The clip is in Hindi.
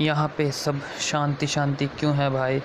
यहाँ पे सब शांति शांति क्यों है भाई।